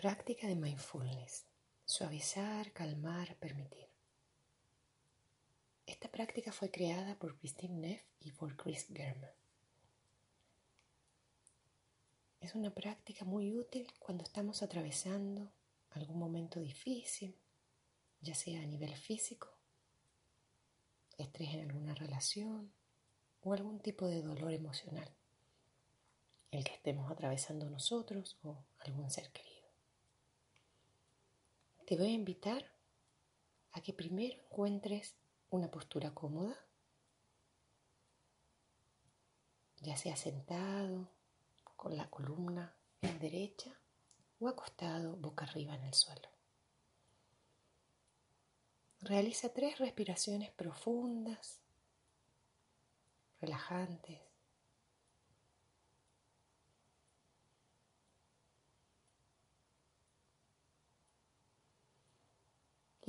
Práctica de mindfulness. Suavizar, calmar, permitir. Esta práctica fue creada por Christine Neff y por Chris Germer. Es una práctica muy útil cuando estamos atravesando algún momento difícil, ya sea a nivel físico, estrés en alguna relación o algún tipo de dolor emocional, el que estemos atravesando nosotros o algún ser querido. Te voy a invitar a que primero encuentres una postura cómoda, ya sea sentado, con la columna en derecha o acostado boca arriba en el suelo. Realiza tres respiraciones profundas, relajantes.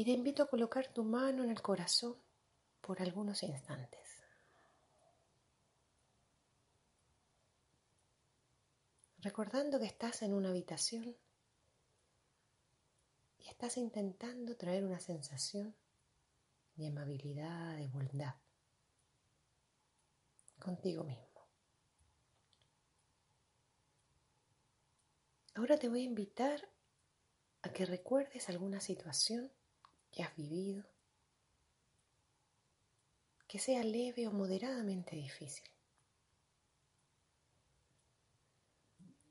Y te invito a colocar tu mano en el corazón por algunos instantes. Recordando que estás en una habitación y estás intentando traer una sensación de amabilidad, de bondad contigo mismo. Ahora te voy a invitar a que recuerdes alguna situación que has vivido que sea leve o moderadamente difícil.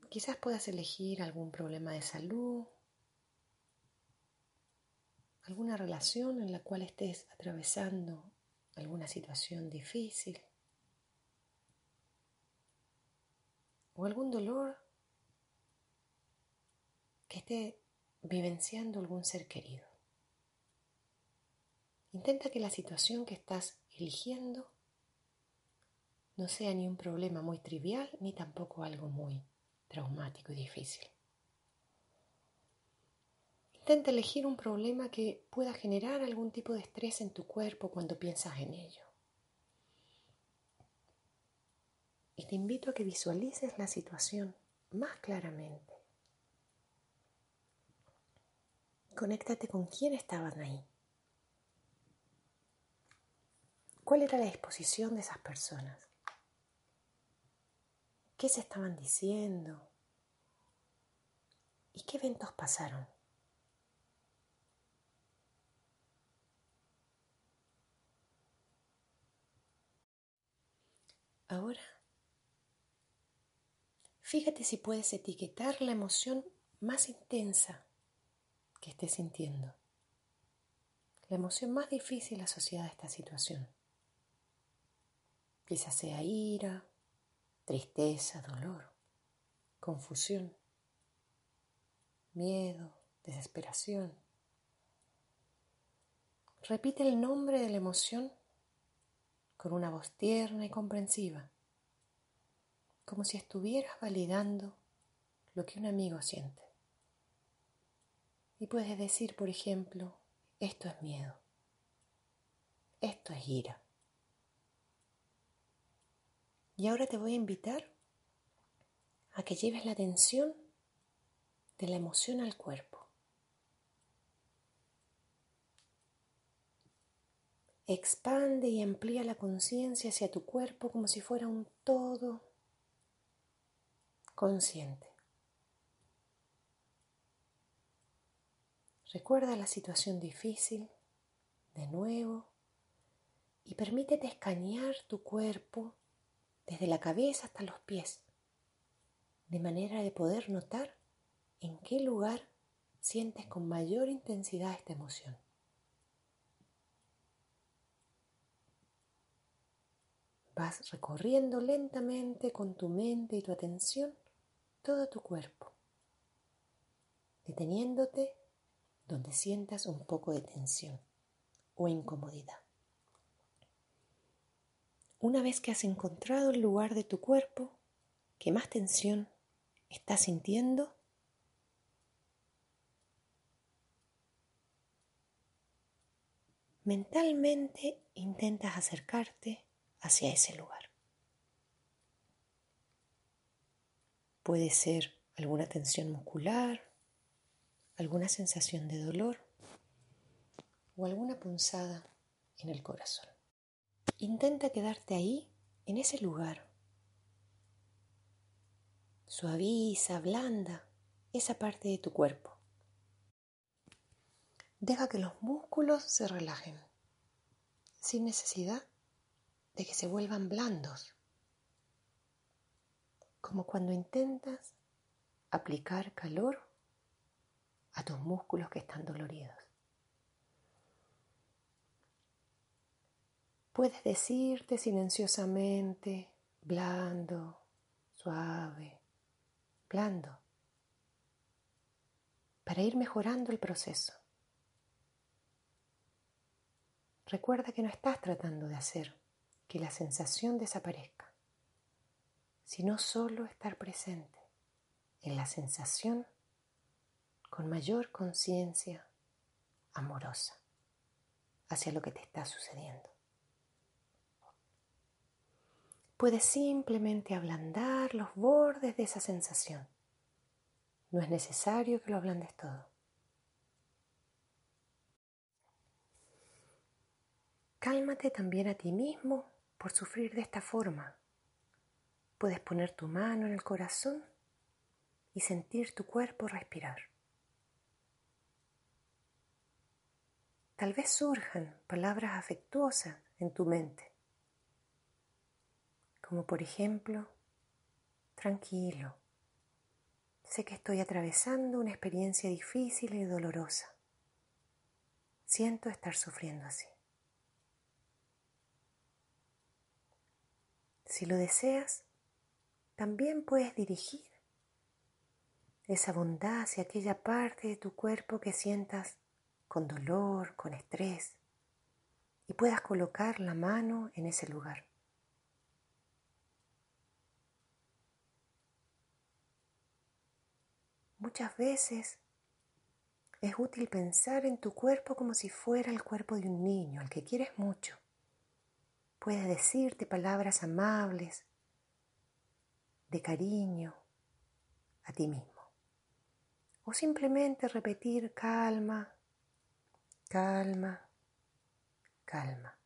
Quizás puedas elegir algún problema de salud, alguna relación en la cual estés atravesando alguna situación difícil o algún dolor que esté vivenciando algún ser querido. Intenta que la situación que estás eligiendo no sea ni un problema muy trivial ni tampoco algo muy traumático y difícil. Intenta elegir un problema que pueda generar algún tipo de estrés en tu cuerpo cuando piensas en ello. Y te invito a que visualices la situación más claramente. Conéctate con quién estaban ahí. ¿Cuál era la disposición de esas personas? ¿Qué se estaban diciendo? ¿Y qué eventos pasaron? Ahora, fíjate si puedes etiquetar la emoción más intensa que estés sintiendo, la emoción más difícil asociada a esta situación. Quizás sea ira, tristeza, dolor, confusión, miedo, desesperación. Repite el nombre de la emoción con una voz tierna y comprensiva, como si estuvieras validando lo que un amigo siente. Y puedes decir, por ejemplo, esto es miedo, esto es ira. Y ahora te voy a invitar a que lleves la atención de la emoción al cuerpo. Expande y amplía la conciencia hacia tu cuerpo como si fuera un todo consciente. Recuerda la situación difícil de nuevo y permítete escanear tu cuerpo desde la cabeza hasta los pies, de manera de poder notar en qué lugar sientes con mayor intensidad esta emoción. Vas recorriendo lentamente con tu mente y tu atención todo tu cuerpo, deteniéndote donde sientas un poco de tensión o incomodidad. Una vez que has encontrado el lugar de tu cuerpo que más tensión estás sintiendo, mentalmente intentas acercarte hacia ese lugar. Puede ser alguna tensión muscular, alguna sensación de dolor o alguna punzada en el corazón. Intenta quedarte ahí, en ese lugar. Suaviza, blanda esa parte de tu cuerpo. Deja que los músculos se relajen, sin necesidad de que se vuelvan blandos, como cuando intentas aplicar calor a tus músculos que están doloridos. Puedes decirte silenciosamente, blando, suave, blando, para ir mejorando el proceso. Recuerda que no estás tratando de hacer que la sensación desaparezca, sino solo estar presente en la sensación con mayor conciencia amorosa hacia lo que te está sucediendo. Puedes simplemente ablandar los bordes de esa sensación. No es necesario que lo ablandes todo. Cálmate también a ti mismo por sufrir de esta forma. Puedes poner tu mano en el corazón y sentir tu cuerpo respirar. Tal vez surjan palabras afectuosas en tu mente como por ejemplo, tranquilo, sé que estoy atravesando una experiencia difícil y dolorosa. Siento estar sufriendo así. Si lo deseas, también puedes dirigir esa bondad hacia aquella parte de tu cuerpo que sientas con dolor, con estrés, y puedas colocar la mano en ese lugar. Muchas veces es útil pensar en tu cuerpo como si fuera el cuerpo de un niño, al que quieres mucho. Puedes decirte palabras amables, de cariño, a ti mismo. O simplemente repetir calma, calma, calma.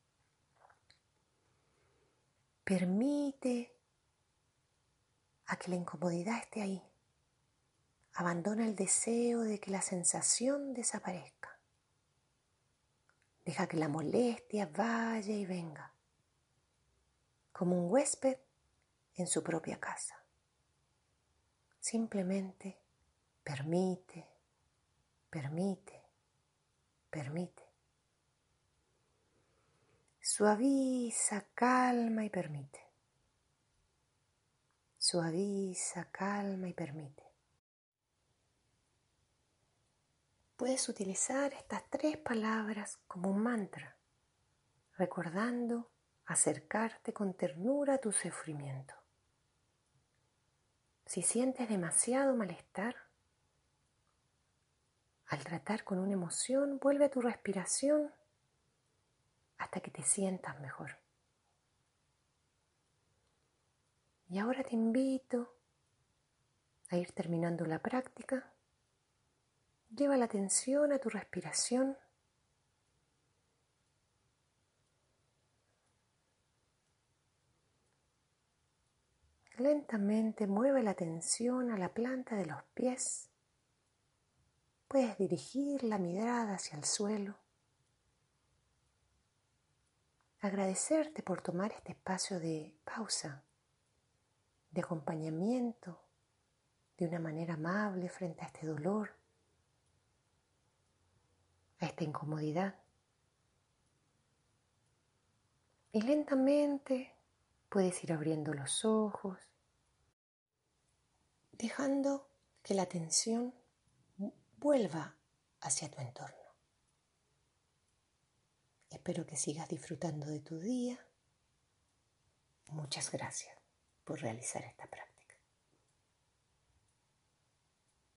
Permite a que la incomodidad esté ahí. Abandona el deseo de que la sensación desaparezca. Deja que la molestia vaya y venga, como un huésped en su propia casa. Simplemente permite, permite, permite. Suaviza, calma y permite. Suaviza, calma y permite. Puedes utilizar estas tres palabras como un mantra, recordando acercarte con ternura a tu sufrimiento. Si sientes demasiado malestar, al tratar con una emoción, vuelve a tu respiración hasta que te sientas mejor. Y ahora te invito a ir terminando la práctica Lleva la atención a tu respiración. Lentamente mueve la atención a la planta de los pies. Puedes dirigir la mirada hacia el suelo. Agradecerte por tomar este espacio de pausa, de acompañamiento, de una manera amable frente a este dolor esta incomodidad. Y lentamente puedes ir abriendo los ojos, dejando que la atención vuelva hacia tu entorno. Espero que sigas disfrutando de tu día. Muchas gracias por realizar esta práctica.